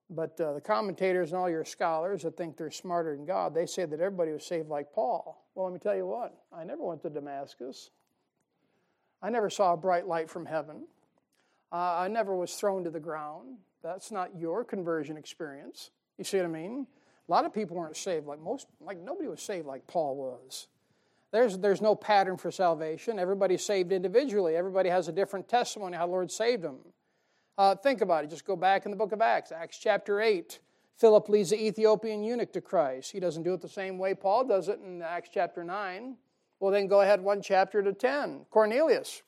but uh, the commentators and all your scholars that think they're smarter than God, they say that everybody was saved like Paul. Well, let me tell you what. I never went to Damascus. I never saw a bright light from heaven. Uh, I never was thrown to the ground. That's not your conversion experience. You see what I mean? A lot of people weren't saved like most, like nobody was saved like Paul was. There's, there's no pattern for salvation. Everybody's saved individually. Everybody has a different testimony how the Lord saved them. Uh, think about it. Just go back in the book of Acts, Acts chapter 8. Philip leads the Ethiopian eunuch to Christ. He doesn't do it the same way Paul does it in Acts chapter 9. Well, then go ahead one chapter to 10. Cornelius.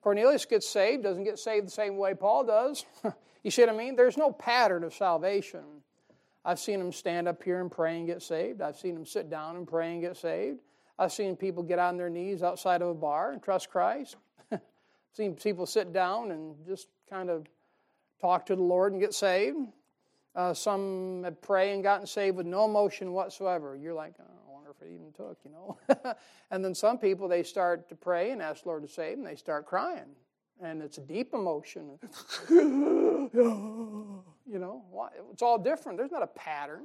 Cornelius gets saved, doesn't get saved the same way Paul does. (laughs) you see what I mean? There's no pattern of salvation. I've seen him stand up here and pray and get saved. I've seen him sit down and pray and get saved. I've seen people get on their knees outside of a bar and trust Christ. I've (laughs) seen people sit down and just kind of talk to the Lord and get saved. Uh, some have prayed and gotten saved with no emotion whatsoever. You're like, oh, I wonder if it even took, you know. (laughs) and then some people, they start to pray and ask the Lord to save, and they start crying. And it's a deep emotion. (laughs) you know, it's all different. There's not a pattern.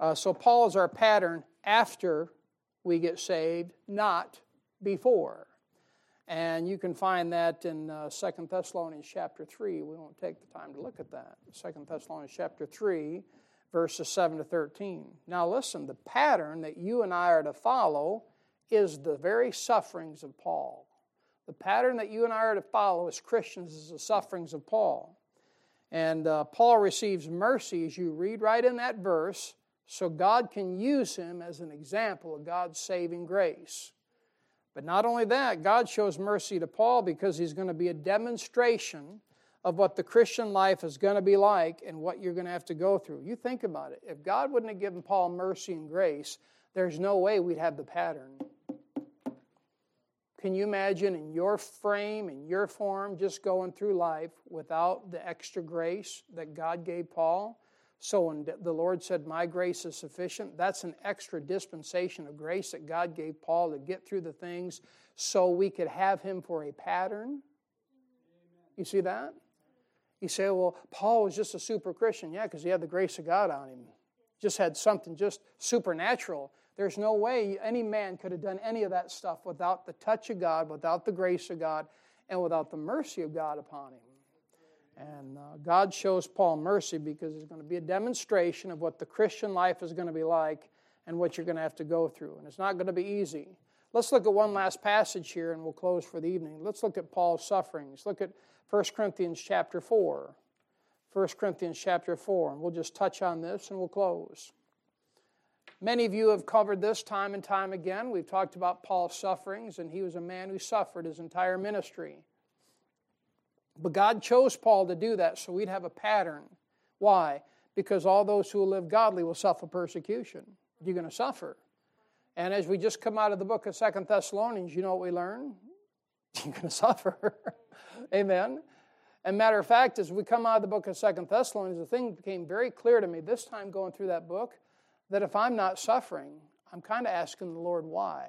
uh, so Paul is our pattern after we get saved, not before. And you can find that in uh, 2 Thessalonians chapter 3. We won't take the time to look at that. 2 Thessalonians chapter 3, verses 7 to 13. Now, listen, the pattern that you and I are to follow is the very sufferings of Paul. The pattern that you and I are to follow as Christians is the sufferings of Paul. And uh, Paul receives mercy, as you read right in that verse, so God can use him as an example of God's saving grace. But not only that, God shows mercy to Paul because he's going to be a demonstration of what the Christian life is going to be like and what you're going to have to go through. You think about it. If God wouldn't have given Paul mercy and grace, there's no way we'd have the pattern. Can you imagine in your frame, in your form, just going through life without the extra grace that God gave Paul? So when the Lord said, My grace is sufficient, that's an extra dispensation of grace that God gave Paul to get through the things so we could have him for a pattern. You see that? You say, Well, Paul was just a super Christian. Yeah, because he had the grace of God on him. Just had something just supernatural. There's no way any man could have done any of that stuff without the touch of God, without the grace of God, and without the mercy of God upon him. And uh, God shows Paul mercy because it's going to be a demonstration of what the Christian life is going to be like and what you're going to have to go through. And it's not going to be easy. Let's look at one last passage here and we'll close for the evening. Let's look at Paul's sufferings. Look at 1 Corinthians chapter 4. 1 Corinthians chapter 4. And we'll just touch on this and we'll close. Many of you have covered this time and time again. We've talked about Paul's sufferings, and he was a man who suffered his entire ministry. But God chose Paul to do that so we'd have a pattern. Why? Because all those who live godly will suffer persecution. You're going to suffer. And as we just come out of the book of Second Thessalonians, you know what we learn? (laughs) You're going to suffer. (laughs) Amen. And matter of fact, as we come out of the book of Second Thessalonians, the thing became very clear to me this time going through that book that if I'm not suffering, I'm kind of asking the Lord why.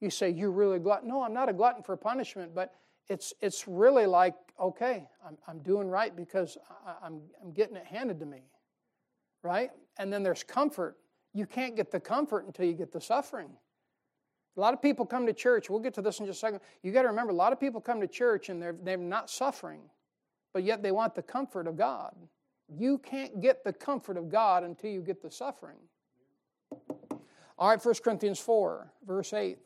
You say, You're really glutton. No, I'm not a glutton for punishment, but it's, it's really like, okay, I'm, I'm doing right because I, I'm, I'm getting it handed to me, right? And then there's comfort. You can't get the comfort until you get the suffering. A lot of people come to church. We'll get to this in just a second. You got to remember, a lot of people come to church and they're, they're not suffering, but yet they want the comfort of God. You can't get the comfort of God until you get the suffering. All right, 1 Corinthians 4, verse 8.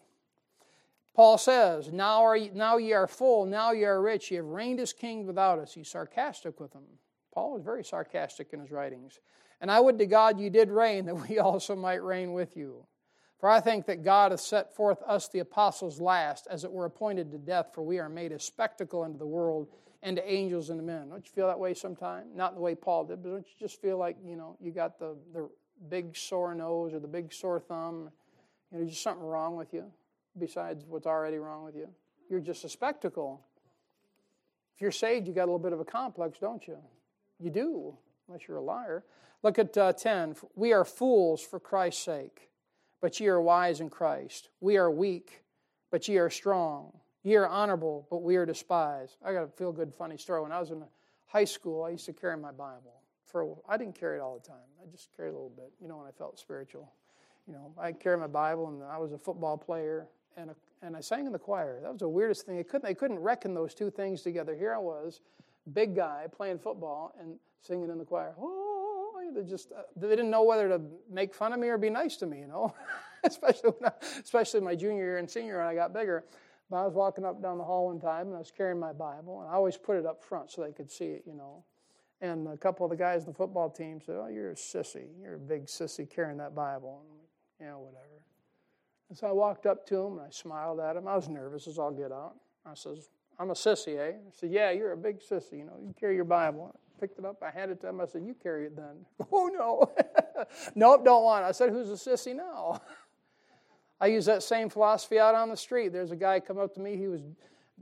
Paul says, now, are ye, now ye are full, now ye are rich, ye have reigned as king without us. He's sarcastic with them. Paul was very sarcastic in his writings. And I would to God ye did reign, that we (laughs) also might reign with you. For I think that God hath set forth us the apostles last, as it were appointed to death, for we are made a spectacle unto the world and to angels and to men. Don't you feel that way sometime? Not the way Paul did, but don't you just feel like, you know, you got the, the big sore nose or the big sore thumb? You know, just something wrong with you besides what's already wrong with you. You're just a spectacle. If you're saved, you got a little bit of a complex, don't you? You do, unless you're a liar. Look at uh, 10. We are fools for Christ's sake, but ye are wise in Christ. We are weak, but ye are strong. Ye are honorable, but we are despised. I got a feel good, funny story. When I was in high school, I used to carry my Bible. For I didn't carry it all the time. I just carried a little bit, you know, when I felt spiritual. You know, I carried my Bible, and I was a football player, and, and I sang in the choir. That was the weirdest thing. They couldn't, they couldn't reckon those two things together. Here I was, big guy playing football and singing in the choir. Oh, they just uh, they didn't know whether to make fun of me or be nice to me. You know, (laughs) especially I, especially my junior year and senior when I got bigger. But I was walking up down the hall one time and I was carrying my Bible and I always put it up front so they could see it. You know. And a couple of the guys in the football team said, "Oh, you're a sissy. You're a big sissy carrying that Bible." And like, yeah, whatever. And so I walked up to him and I smiled at him. I was nervous as all get out. I says, I'm a sissy, eh? I said, Yeah, you're a big sissy. You know, you carry your Bible. I picked it up, I handed it to him. I said, You carry it then. (laughs) oh, no. (laughs) nope, don't want it. I said, Who's a sissy now? (laughs) I use that same philosophy out on the street. There's a guy come up to me. He was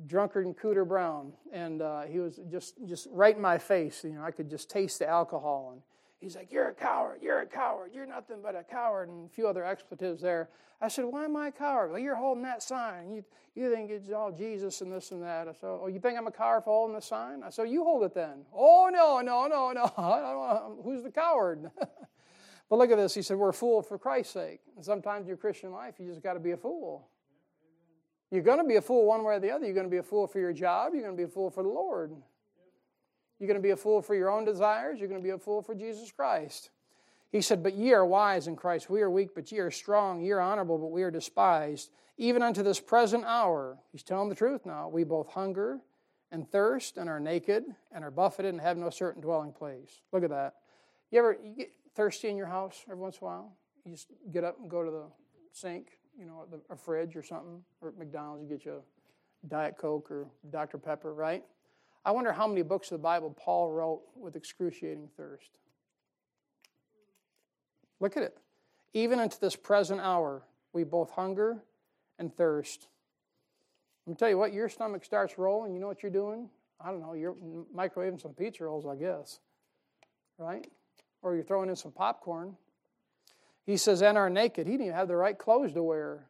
drunkard and Cooter Brown, and uh, he was just just right in my face. You know, I could just taste the alcohol, and he's like, "You're a coward. You're a coward. You're nothing but a coward," and a few other expletives there. I said, "Why am I a coward?" Well, you're holding that sign. You you think it's all Jesus and this and that. I said, "Oh, you think I'm a coward for holding the sign?" I said, "You hold it then." Oh no no no no! (laughs) Um, who's the coward? (laughs) But look at this. He said, We're a fool for Christ's sake. And sometimes in your Christian life, you just got to be a fool. You're going to be a fool one way or the other. You're going to be a fool for your job. You're going to be a fool for the Lord. You're going to be a fool for your own desires. You're going to be a fool for Jesus Christ. He said, But ye are wise in Christ. We are weak, but ye are strong. Ye are honorable, but we are despised. Even unto this present hour, he's telling the truth now, we both hunger and thirst and are naked and are buffeted and have no certain dwelling place. Look at that. You ever, you get, thirsty in your house every once in a while? You just get up and go to the sink, you know, a fridge or something, or at McDonald's, you get you a Diet Coke or Dr. Pepper, right? I wonder how many books of the Bible Paul wrote with excruciating thirst. Look at it. Even unto this present hour, we both hunger and thirst. Let me tell you what, your stomach starts rolling, you know what you're doing? I don't know, you're microwaving some pizza rolls, I guess. Right? or you're throwing in some popcorn. He says, and are naked. He didn't even have the right clothes to wear.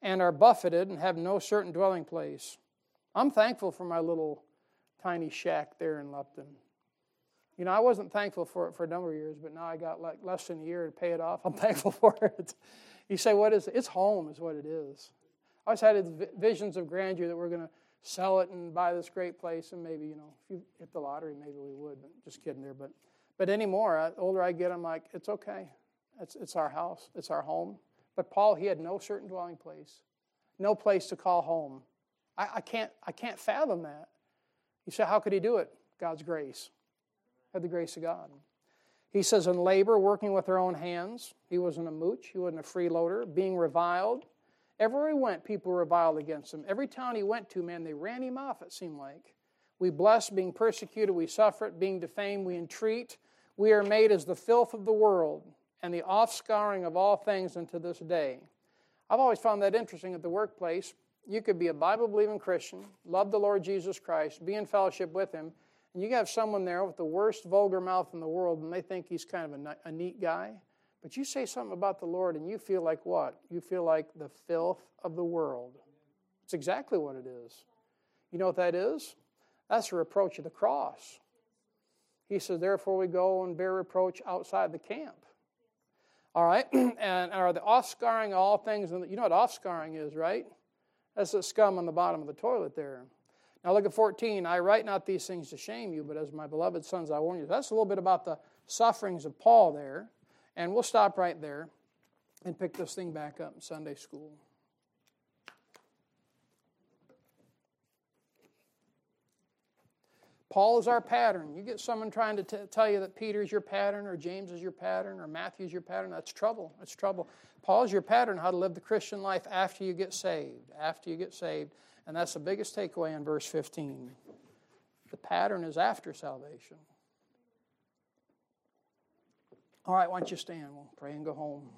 And are buffeted and have no certain dwelling place. I'm thankful for my little tiny shack there in Lupton. You know, I wasn't thankful for it for a number of years, but now I got like less than a year to pay it off. (laughs) I'm thankful for it. You say, what is it? It's home, is what it is. I always had visions of grandeur that we're going to sell it and buy this great place, and maybe, you know, if you hit the lottery, maybe we would. But just kidding there. But but anymore, older I get, I'm like, it's okay. It's, it's our house, it's our home. But Paul, he had no certain dwelling place, no place to call home. I, I, can't, I can't fathom that. You say, how could he do it? God's grace. Had the grace of God. He says, in labor, working with their own hands. He wasn't a mooch, he wasn't a freeloader, being reviled. Everywhere he went, people reviled against him. Every town he went to, man, they ran him off, it seemed like. We bless, being persecuted, we suffer it, being defamed, we entreat. We are made as the filth of the world and the offscouring of all things unto this day. I've always found that interesting at the workplace. You could be a Bible believing Christian, love the Lord Jesus Christ, be in fellowship with Him, and you have someone there with the worst vulgar mouth in the world, and they think he's kind of a, neat guy. But you say something about the Lord, and you feel like what? You feel like the filth of the world. It's exactly what it is. You know what that is? That's a reproach of the cross. He says, Therefore, we go and bear reproach outside the camp. All right? (clears throat) and are the offscouring all things? You know what offscouring is, right? That's the scum on the bottom of the toilet there. Now look at 14. I write not these things to shame you, but as my beloved sons, I warn you. That's a little bit about the sufferings of Paul there. And we'll stop right there and pick this thing back up in Sunday school. Paul is our pattern. You get someone trying to t- tell you that Peter is your pattern, or James is your pattern, or Matthew is your pattern. That's trouble. That's trouble. Paul is your pattern how to live the Christian life after you get saved. After you get saved. And that's the biggest takeaway in verse 15. The pattern is after salvation. All right, why don't you stand? We'll pray and go home.